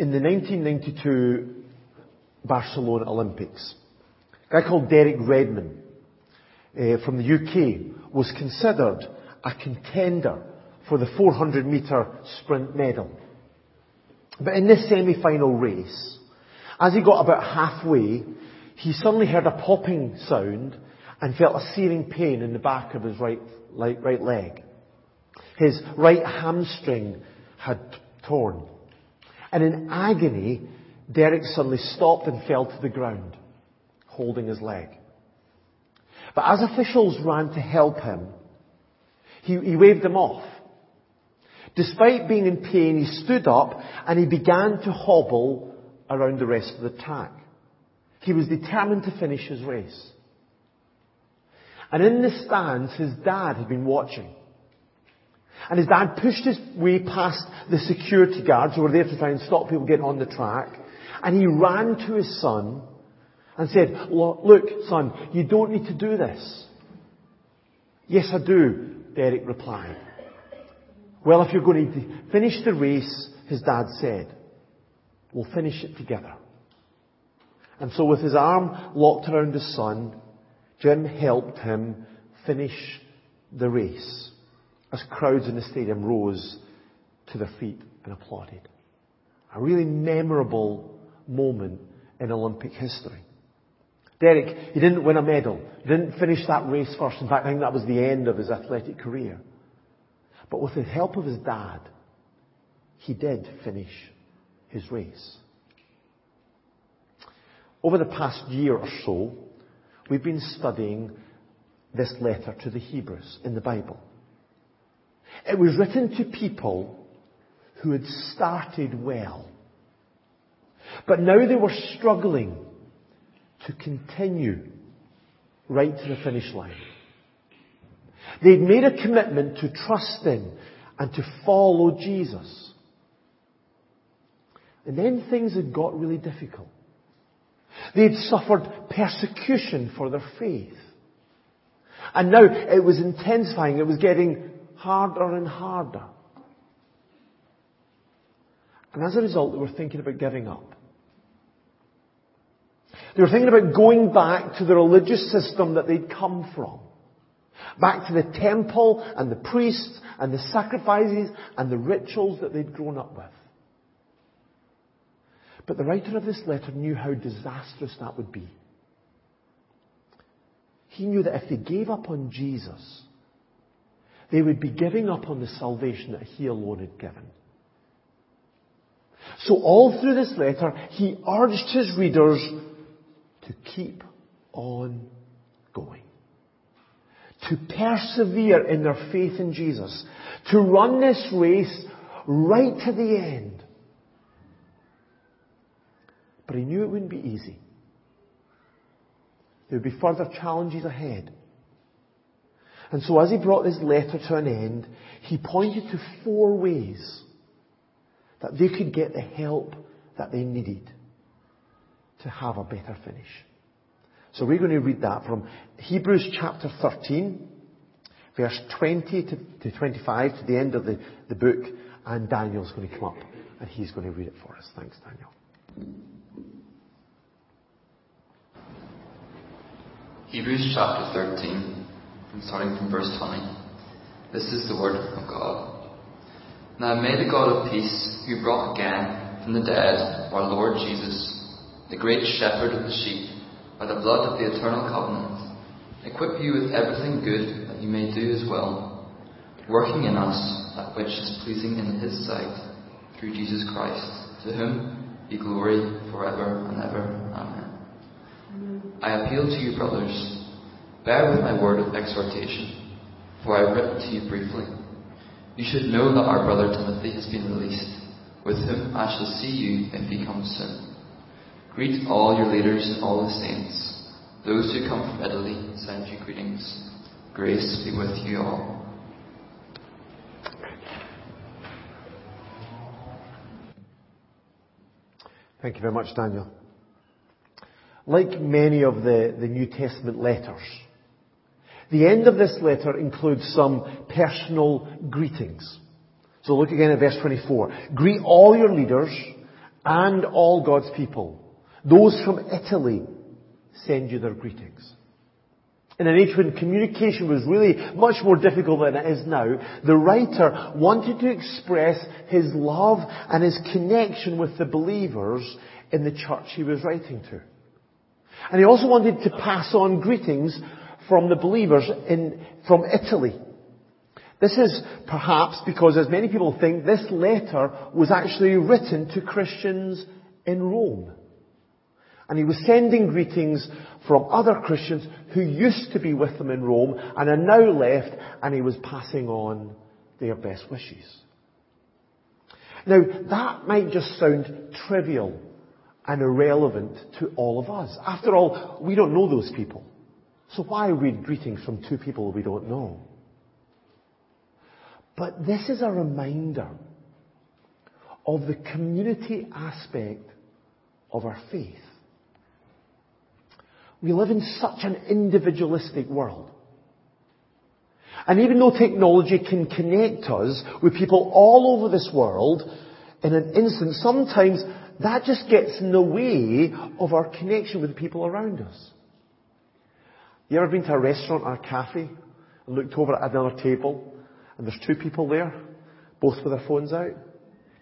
in the 1992 Barcelona Olympics, a guy called Derek Redmond uh, from the UK was considered a contender for the 400 metre sprint medal. But in this semi-final race, as he got about halfway, he suddenly heard a popping sound and felt a searing pain in the back of his right, right, right leg. His right hamstring had torn. And in agony, Derek suddenly stopped and fell to the ground, holding his leg. But as officials ran to help him, he, he waved them off. Despite being in pain, he stood up and he began to hobble around the rest of the track. He was determined to finish his race. And in the stands, his dad had been watching. And his dad pushed his way past the security guards who were there to try and stop people getting on the track. And he ran to his son and said, look, son, you don't need to do this. Yes, I do, Derek replied. Well, if you're going to finish the race, his dad said, we'll finish it together. And so with his arm locked around his son, Jim helped him finish the race as crowds in the stadium rose to their feet and applauded. A really memorable moment in Olympic history. Derek, he didn't win a medal. He didn't finish that race first. In fact, I think that was the end of his athletic career. But with the help of his dad, he did finish his race. Over the past year or so, we've been studying this letter to the Hebrews in the Bible. It was written to people who had started well. But now they were struggling to continue right to the finish line. They'd made a commitment to trust in and to follow Jesus. And then things had got really difficult. They'd suffered persecution for their faith. And now it was intensifying. It was getting harder and harder. And as a result, they were thinking about giving up. They were thinking about going back to the religious system that they'd come from. Back to the temple and the priests and the sacrifices and the rituals that they'd grown up with. But the writer of this letter knew how disastrous that would be. He knew that if they gave up on Jesus, they would be giving up on the salvation that He alone had given. So all through this letter, he urged his readers to keep on going to persevere in their faith in Jesus, to run this race right to the end. But he knew it wouldn't be easy. There would be further challenges ahead. And so as he brought this letter to an end, he pointed to four ways that they could get the help that they needed to have a better finish. So we're going to read that from Hebrews chapter 13, verse 20 to, to 25, to the end of the, the book, and Daniel's going to come up and he's going to read it for us. Thanks, Daniel. Hebrews chapter 13, starting from verse 20. This is the word of God. Now may the God of peace, who brought again from the dead our Lord Jesus, the great shepherd of the sheep, by the blood of the eternal covenant, equip you with everything good that you may do as well, working in us that which is pleasing in His sight, through Jesus Christ, to whom be glory forever and ever. Amen. I appeal to you, brothers, bear with my word of exhortation, for I have written to you briefly. You should know that our brother Timothy has been released, with whom I shall see you if he comes soon. Greet all your leaders and all the saints. Those who come from Italy send you greetings. Grace be with you all. Thank you very much, Daniel. Like many of the, the New Testament letters, the end of this letter includes some personal greetings. So look again at verse 24. Greet all your leaders and all God's people, those from Italy, send you their greetings. In an age when communication was really much more difficult than it is now, the writer wanted to express his love and his connection with the believers in the church he was writing to. And he also wanted to pass on greetings from the believers in, from Italy. This is perhaps because, as many people think, this letter was actually written to Christians in Rome. And he was sending greetings from other Christians who used to be with him in Rome and are now left, and he was passing on their best wishes. Now, that might just sound trivial and irrelevant to all of us. After all, we don't know those people. So why read greetings from two people we don't know? But this is a reminder of the community aspect of our faith. We live in such an individualistic world. And even though technology can connect us with people all over this world in an instant, sometimes that just gets in the way of our connection with the people around us. You ever been to a restaurant or a cafe and looked over at another table and there's two people there, both with their phones out,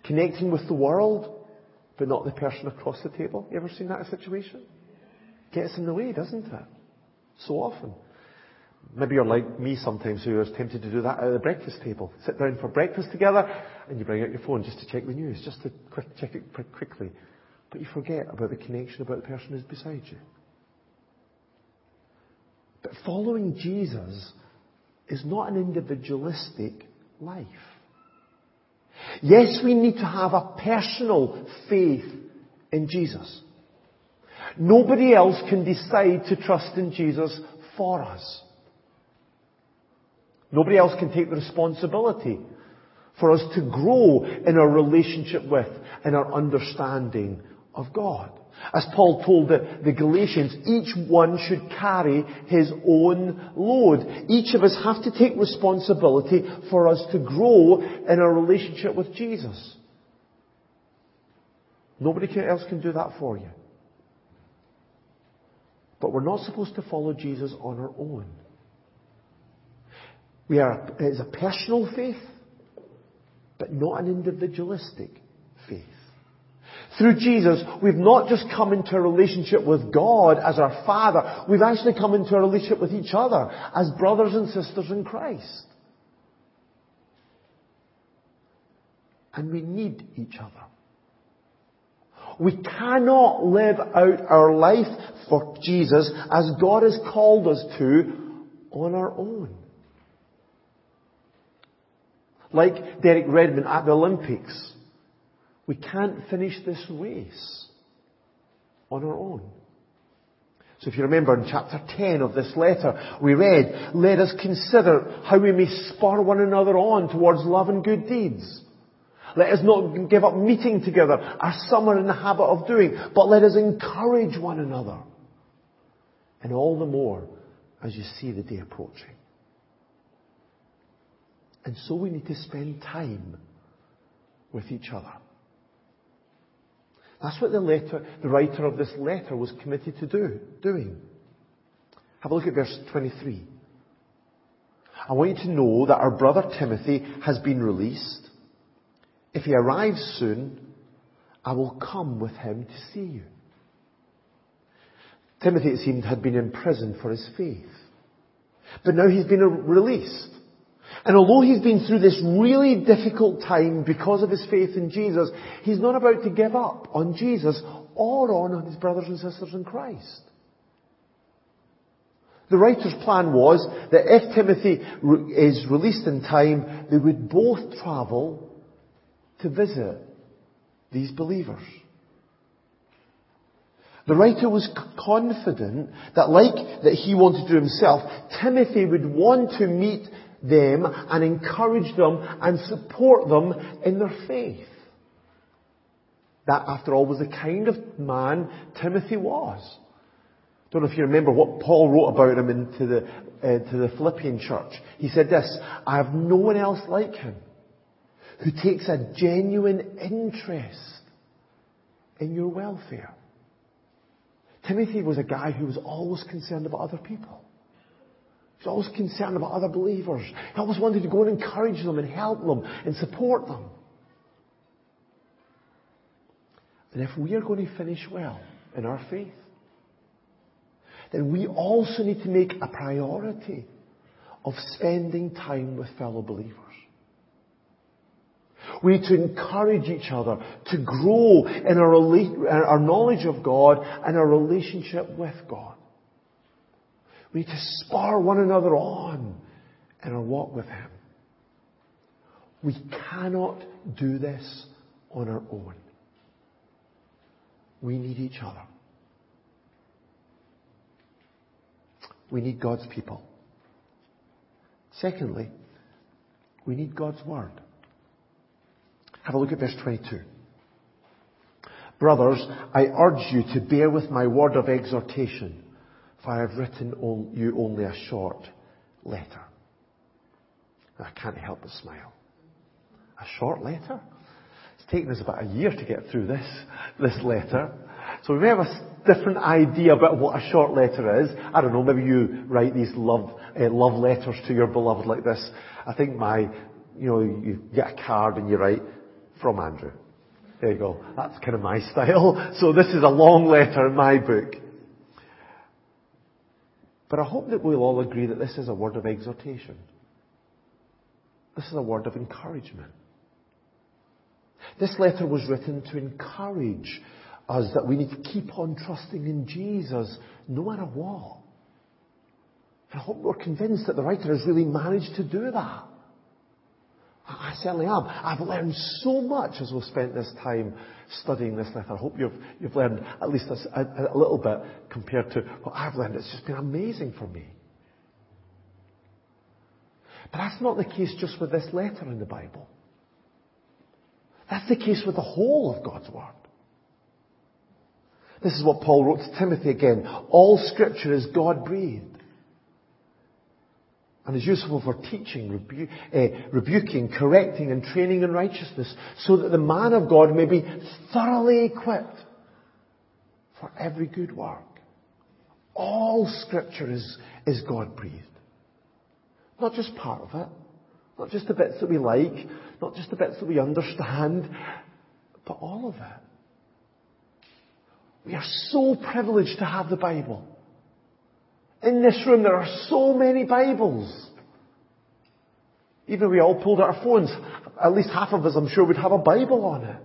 connecting with the world, but not the person across the table? You ever seen that situation? Gets in the way, doesn't it? So often. Maybe you're like me sometimes who is tempted to do that at the breakfast table. Sit down for breakfast together and you bring out your phone just to check the news, just to quick, check it quickly. But you forget about the connection about the person who's beside you. But following Jesus is not an individualistic life. Yes, we need to have a personal faith in Jesus. Nobody else can decide to trust in Jesus for us. Nobody else can take the responsibility for us to grow in our relationship with and our understanding of God. As Paul told the, the, Galatians, each one should carry his own load. Each of us have to take responsibility for us to grow in our relationship with Jesus. Nobody else can do that for you. But we're not supposed to follow Jesus on our own. We are, it's a personal faith, but not an individualistic. Through Jesus, we've not just come into a relationship with God as our Father, we've actually come into a relationship with each other as brothers and sisters in Christ. And we need each other. We cannot live out our life for Jesus as God has called us to on our own. Like Derek Redmond at the Olympics, we can't finish this race on our own. So if you remember in chapter 10 of this letter, we read, let us consider how we may spur one another on towards love and good deeds. Let us not give up meeting together, as some are in the habit of doing, but let us encourage one another. And all the more as you see the day approaching. And so we need to spend time with each other. That's what the letter, the writer of this letter was committed to do, doing. Have a look at verse 23. I want you to know that our brother Timothy has been released. If he arrives soon, I will come with him to see you. Timothy, it seemed, had been imprisoned for his faith. But now he's been released. And although he's been through this really difficult time because of his faith in Jesus, he's not about to give up on Jesus or on his brothers and sisters in Christ. The writer's plan was that if Timothy is released in time, they would both travel to visit these believers. The writer was confident that like that he wanted to do himself, Timothy would want to meet them and encourage them and support them in their faith. That, after all, was the kind of man Timothy was. I Don't know if you remember what Paul wrote about him into the, uh, to the Philippian church. He said this, I have no one else like him who takes a genuine interest in your welfare. Timothy was a guy who was always concerned about other people. He was always concerned about other believers. He always wanted to go and encourage them and help them and support them. And if we are going to finish well in our faith, then we also need to make a priority of spending time with fellow believers. We need to encourage each other to grow in our, our knowledge of God and our relationship with God. We need to spur one another on in our walk with Him. We cannot do this on our own. We need each other. We need God's people. Secondly, we need God's Word. Have a look at verse 22. Brothers, I urge you to bear with my word of exhortation, for I have written you only a short letter. I can't help but smile. A short letter? It's taken us about a year to get through this, this letter. So we may have a different idea about what a short letter is. I don't know, maybe you write these love, uh, love letters to your beloved like this. I think my, you know, you get a card and you write, from Andrew. There you go. That's kind of my style. So this is a long letter in my book. But I hope that we'll all agree that this is a word of exhortation. This is a word of encouragement. This letter was written to encourage us that we need to keep on trusting in Jesus no matter what. I hope we're convinced that the writer has really managed to do that. I certainly am. I've learned so much as we've spent this time studying this letter. I hope you've, you've learned at least a, a, a little bit compared to what I've learned. It's just been amazing for me. But that's not the case just with this letter in the Bible. That's the case with the whole of God's Word. This is what Paul wrote to Timothy again. All scripture is God breathed and is useful for teaching, rebu- uh, rebuking, correcting, and training in righteousness, so that the man of God may be thoroughly equipped for every good work. All scripture is, is God breathed. Not just part of it, not just the bits that we like, not just the bits that we understand, but all of it. We are so privileged to have the Bible. In this room there are so many Bibles. Even if we all pulled out our phones, at least half of us I'm sure would have a Bible on it.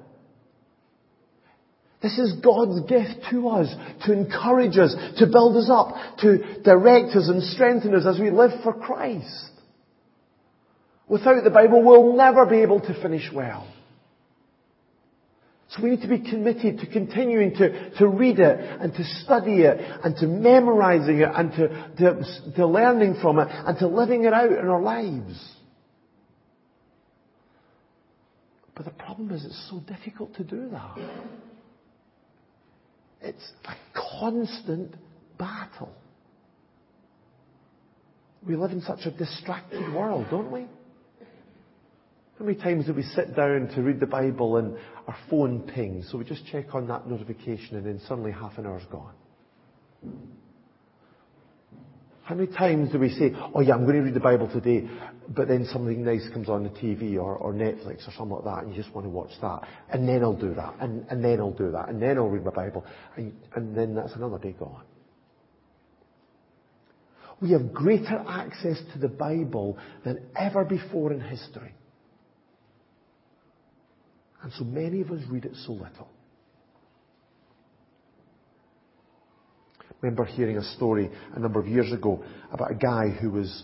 This is God's gift to us to encourage us, to build us up, to direct us and strengthen us as we live for Christ. Without the Bible, we'll never be able to finish well. So we need to be committed to continuing to, to read it and to study it and to memorizing it and to, to, to learning from it and to living it out in our lives. But the problem is it's so difficult to do that. It's a constant battle. We live in such a distracted world, don't we? How many times do we sit down to read the Bible and our phone pings, so we just check on that notification and then suddenly half an hour's gone? How many times do we say, oh yeah, I'm going to read the Bible today, but then something nice comes on the TV or, or Netflix or something like that, and you just want to watch that, and then I'll do that, and, and then I'll do that, and then I'll read my Bible, and, and then that's another day gone. We have greater access to the Bible than ever before in history. And so many of us read it so little. I remember hearing a story a number of years ago about a guy who was,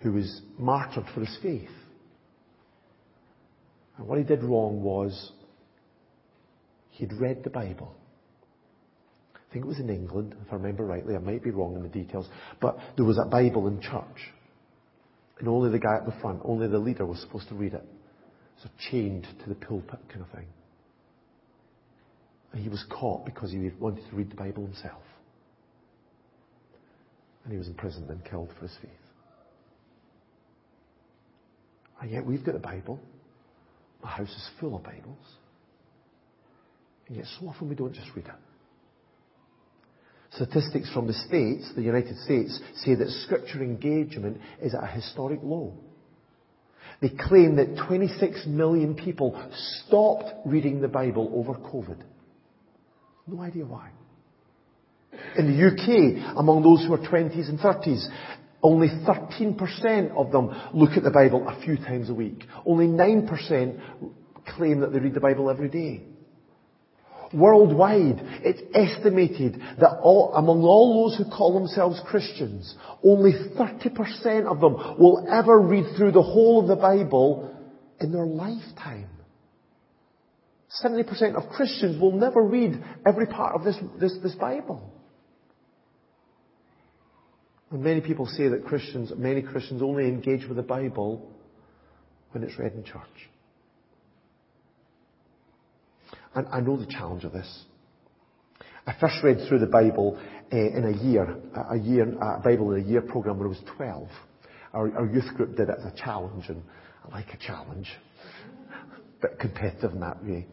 who was martyred for his faith. And what he did wrong was he'd read the Bible. I think it was in England, if I remember rightly. I might be wrong in the details. But there was a Bible in church. And only the guy at the front, only the leader was supposed to read it sort of chained to the pulpit kind of thing. And he was caught because he wanted to read the Bible himself. And he was imprisoned and killed for his faith. And yet we've got the Bible. My house is full of Bibles. And yet so often we don't just read it. Statistics from the States, the United States, say that scripture engagement is at a historic low. They claim that 26 million people stopped reading the Bible over COVID. No idea why. In the UK, among those who are 20s and 30s, only 13% of them look at the Bible a few times a week. Only 9% claim that they read the Bible every day. Worldwide, it's estimated that all, among all those who call themselves Christians, only 30% of them will ever read through the whole of the Bible in their lifetime. 70% of Christians will never read every part of this, this, this Bible. And many people say that Christians, many Christians only engage with the Bible when it's read in church. And I know the challenge of this. I first read through the Bible uh, in a year, a year, a Bible in a year program when I was 12. Our, our youth group did it as a challenge, and I like a challenge. A bit competitive in that way.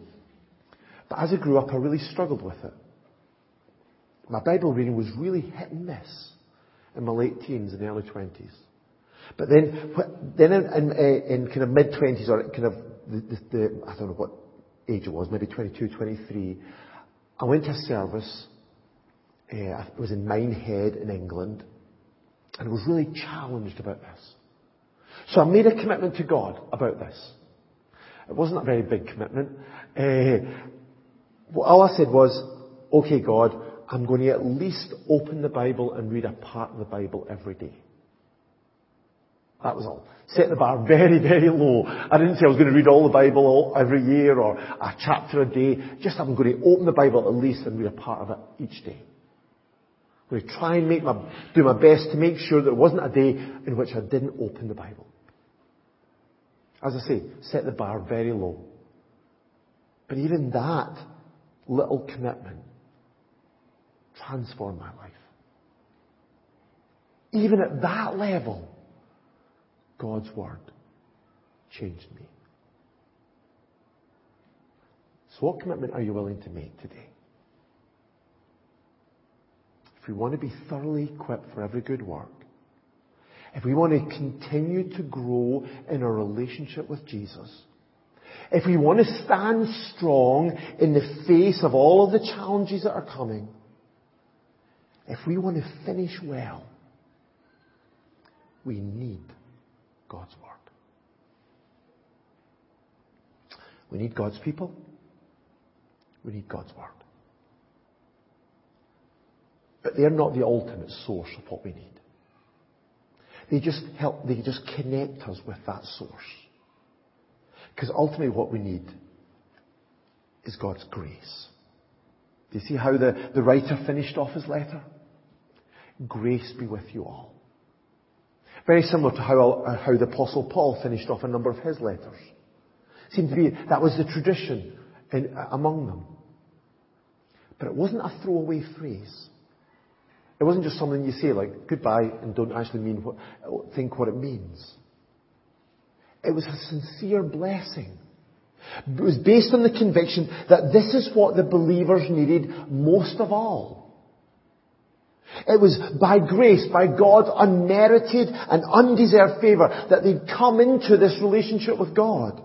But as I grew up, I really struggled with it. My Bible reading was really hit and miss in my late teens and early 20s. But then, then in, in, uh, in kind of mid 20s or kind of the, the, the, I don't know what age it was, maybe 22, 23, I went to a service. Uh, it was in Minehead in England, and I was really challenged about this. So I made a commitment to God about this. It wasn't a very big commitment. Uh, well, all I said was, okay, God, I'm going to at least open the Bible and read a part of the Bible every day. That was all. Set the bar very, very low. I didn't say I was going to read all the Bible all, every year or a chapter a day. Just I'm going to open the Bible at least and read a part of it each day. I'm going to try and make my, do my best to make sure there wasn't a day in which I didn't open the Bible. As I say, set the bar very low. But even that little commitment transformed my life. Even at that level, God's Word changed me. So what commitment are you willing to make today? If we want to be thoroughly equipped for every good work, if we want to continue to grow in our relationship with Jesus, if we want to stand strong in the face of all of the challenges that are coming, if we want to finish well, we need God's Word. We need God's people. We need God's Word. But they're not the ultimate source of what we need. They just help, they just connect us with that source. Because ultimately what we need is God's grace. Do you see how the, the writer finished off his letter? Grace be with you all. Very similar to how, uh, how the Apostle Paul finished off a number of his letters. Seemed to be that was the tradition in, uh, among them. But it wasn't a throwaway phrase. It wasn't just something you say like goodbye and don't actually mean what, think what it means. It was a sincere blessing. It was based on the conviction that this is what the believers needed most of all. It was by grace, by God's unmerited and undeserved favour that they'd come into this relationship with God.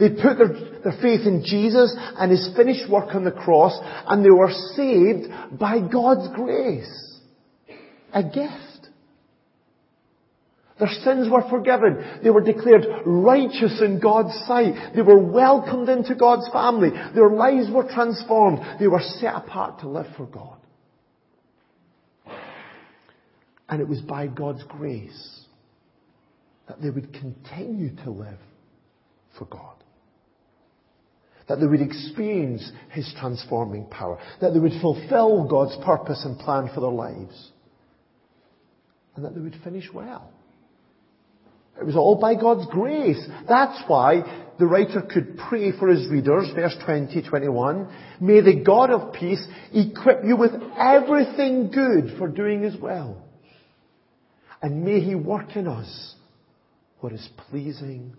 They'd put their, their faith in Jesus and His finished work on the cross and they were saved by God's grace. A gift. Their sins were forgiven. They were declared righteous in God's sight. They were welcomed into God's family. Their lives were transformed. They were set apart to live for God. And it was by God's grace that they would continue to live for God. That they would experience His transforming power. That they would fulfill God's purpose and plan for their lives. And that they would finish well. It was all by God's grace. That's why the writer could pray for his readers, verse 20, 21. May the God of peace equip you with everything good for doing his will. And may He work in us what is pleasing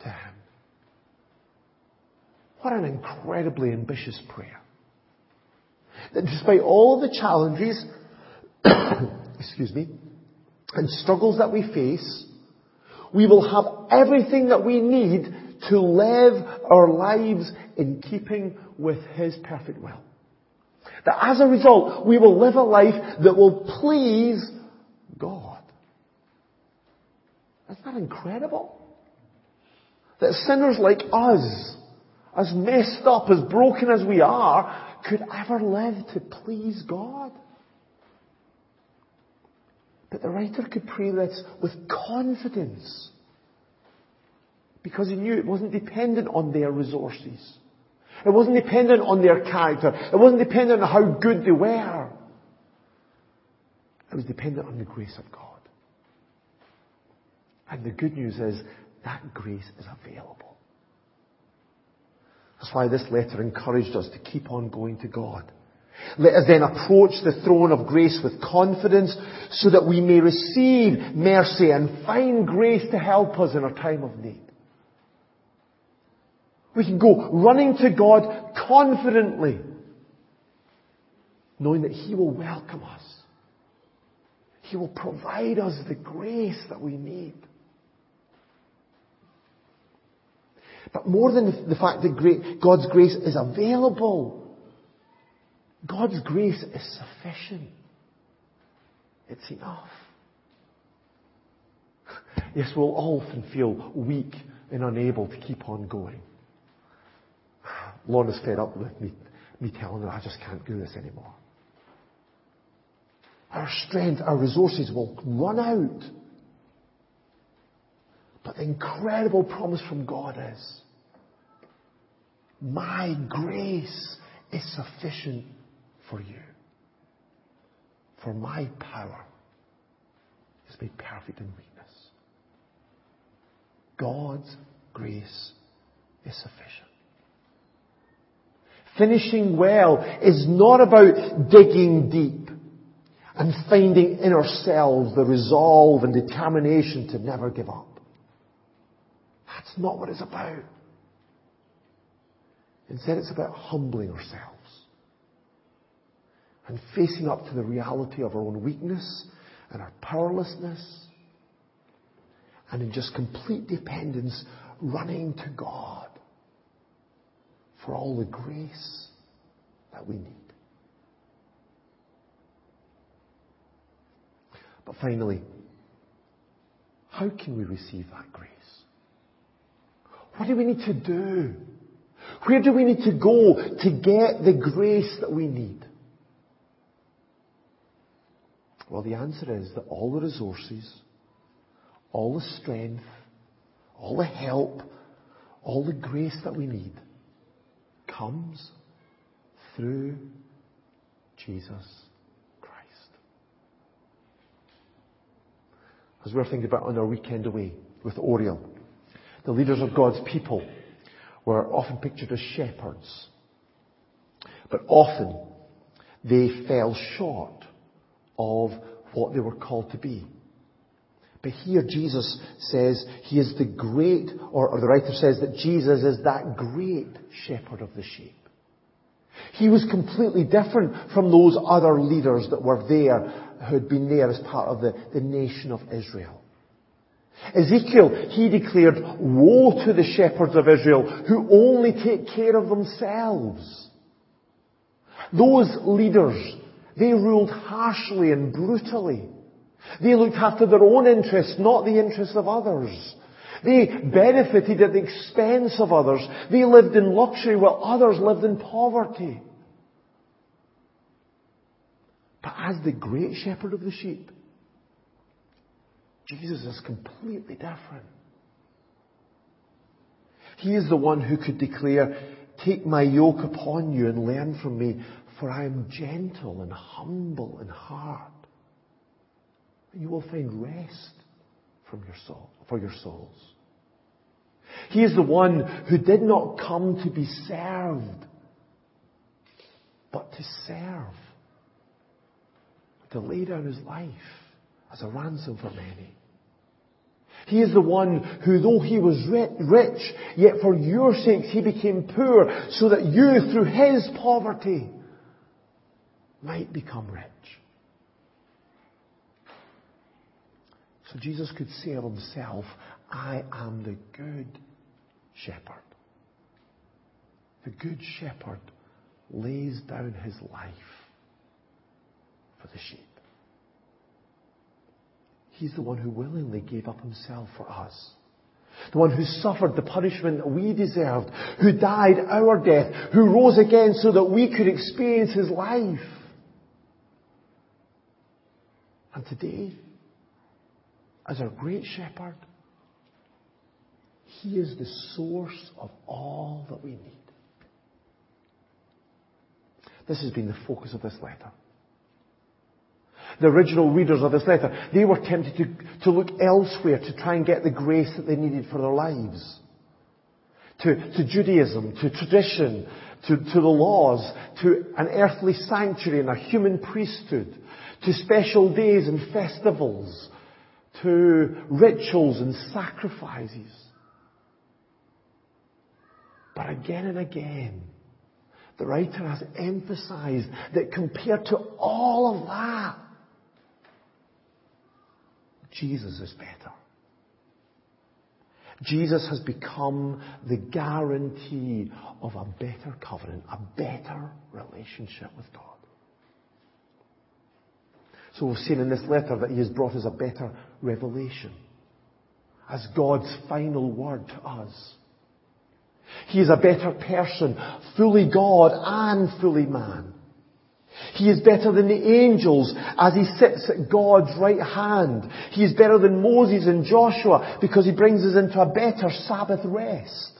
to Him. What an incredibly ambitious prayer. That despite all of the challenges, excuse me, and struggles that we face, we will have everything that we need to live our lives in keeping with His perfect will. That as a result, we will live a life that will please God. Isn't that incredible? That sinners like us, as messed up, as broken as we are, could ever live to please God. But the writer could pray this with confidence because he knew it wasn't dependent on their resources. It wasn't dependent on their character. It wasn't dependent on how good they were. It was dependent on the grace of God. And the good news is that grace is available. That's why this letter encouraged us to keep on going to God. Let us then approach the throne of grace with confidence so that we may receive mercy and find grace to help us in our time of need. We can go running to God confidently, knowing that He will welcome us. He will provide us the grace that we need. But more than the fact that God's grace is available, God's grace is sufficient. It's enough. Yes, we'll often feel weak and unable to keep on going. Lorna's fed up with me, me telling her I just can't do this anymore. Our strength, our resources will run out. But the incredible promise from God is, my grace is sufficient for you. For my power is made perfect in weakness. God's grace is sufficient. Finishing well is not about digging deep and finding in ourselves the resolve and determination to never give up. That's not what it's about. Instead, it's about humbling ourselves and facing up to the reality of our own weakness and our powerlessness and in just complete dependence running to God for all the grace that we need. But finally, how can we receive that grace? What do we need to do? Where do we need to go to get the grace that we need? Well, the answer is that all the resources, all the strength, all the help, all the grace that we need comes through Jesus Christ. As we we're thinking about on our weekend away with Oriel, the leaders of God's people were often pictured as shepherds. But often they fell short of what they were called to be. But here Jesus says he is the great, or, or the writer says that Jesus is that great shepherd of the sheep. He was completely different from those other leaders that were there, who had been there as part of the, the nation of Israel. Ezekiel, he declared, woe to the shepherds of Israel who only take care of themselves. Those leaders, they ruled harshly and brutally. They looked after their own interests, not the interests of others. They benefited at the expense of others. They lived in luxury while others lived in poverty. But as the great shepherd of the sheep, Jesus is completely different. He is the one who could declare, Take my yoke upon you and learn from me, for I am gentle and humble in heart. And you will find rest from your soul, for your souls. He is the one who did not come to be served, but to serve, to lay down his life as a ransom for many. He is the one who, though he was rich, yet for your sakes he became poor, so that you, through his poverty, might become rich. So Jesus could say of himself, I am the good shepherd. The good shepherd lays down his life for the sheep. He's the one who willingly gave up himself for us. The one who suffered the punishment that we deserved, who died our death, who rose again so that we could experience his life. And today, as our great shepherd, he is the source of all that we need. This has been the focus of this letter the original readers of this letter, they were tempted to, to look elsewhere to try and get the grace that they needed for their lives. To, to Judaism, to tradition, to, to the laws, to an earthly sanctuary and a human priesthood, to special days and festivals, to rituals and sacrifices. But again and again, the writer has emphasized that compared to all of that, Jesus is better. Jesus has become the guarantee of a better covenant, a better relationship with God. So we've seen in this letter that he has brought us a better revelation as God's final word to us. He is a better person, fully God and fully man. He is better than the angels as he sits at God's right hand. He is better than Moses and Joshua because he brings us into a better Sabbath rest.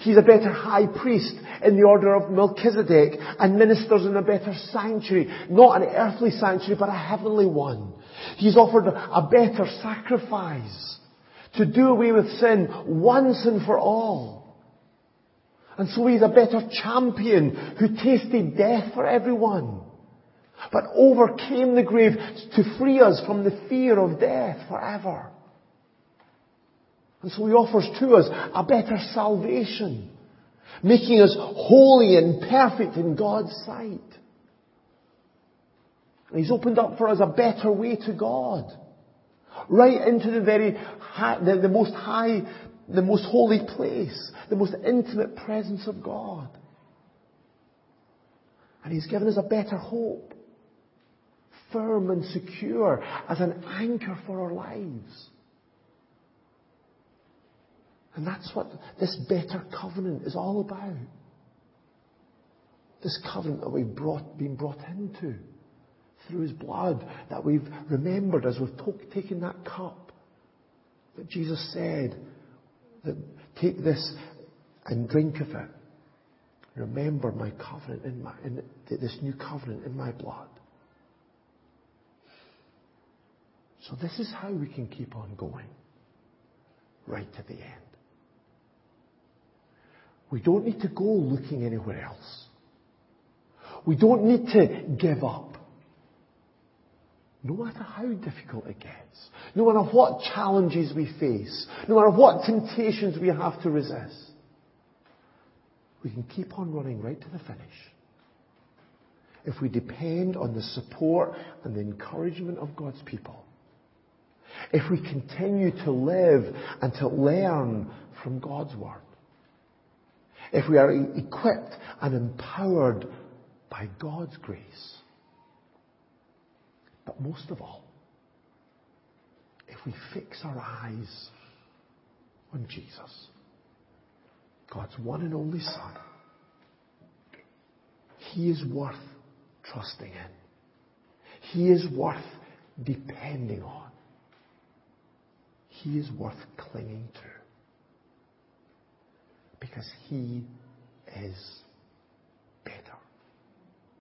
He's a better high priest in the order of Melchizedek and ministers in a better sanctuary, not an earthly sanctuary, but a heavenly one. He's offered a better sacrifice to do away with sin once and for all. And so he's a better champion who tasted death for everyone, but overcame the grave to free us from the fear of death forever. And so he offers to us a better salvation, making us holy and perfect in God's sight. And he's opened up for us a better way to God. Right into the very high, the, the most high the most holy place, the most intimate presence of God. And He's given us a better hope, firm and secure as an anchor for our lives. And that's what this better covenant is all about. This covenant that we've brought, been brought into through His blood, that we've remembered as we've taken that cup that Jesus said, that take this and drink of it. Remember my covenant in my, in this new covenant in my blood. So this is how we can keep on going. Right to the end. We don't need to go looking anywhere else. We don't need to give up. No matter how difficult it gets, no matter what challenges we face, no matter what temptations we have to resist, we can keep on running right to the finish. If we depend on the support and the encouragement of God's people, if we continue to live and to learn from God's Word, if we are equipped and empowered by God's grace, but most of all, if we fix our eyes on Jesus, God's one and only Son, He is worth trusting in. He is worth depending on. He is worth clinging to. Because He is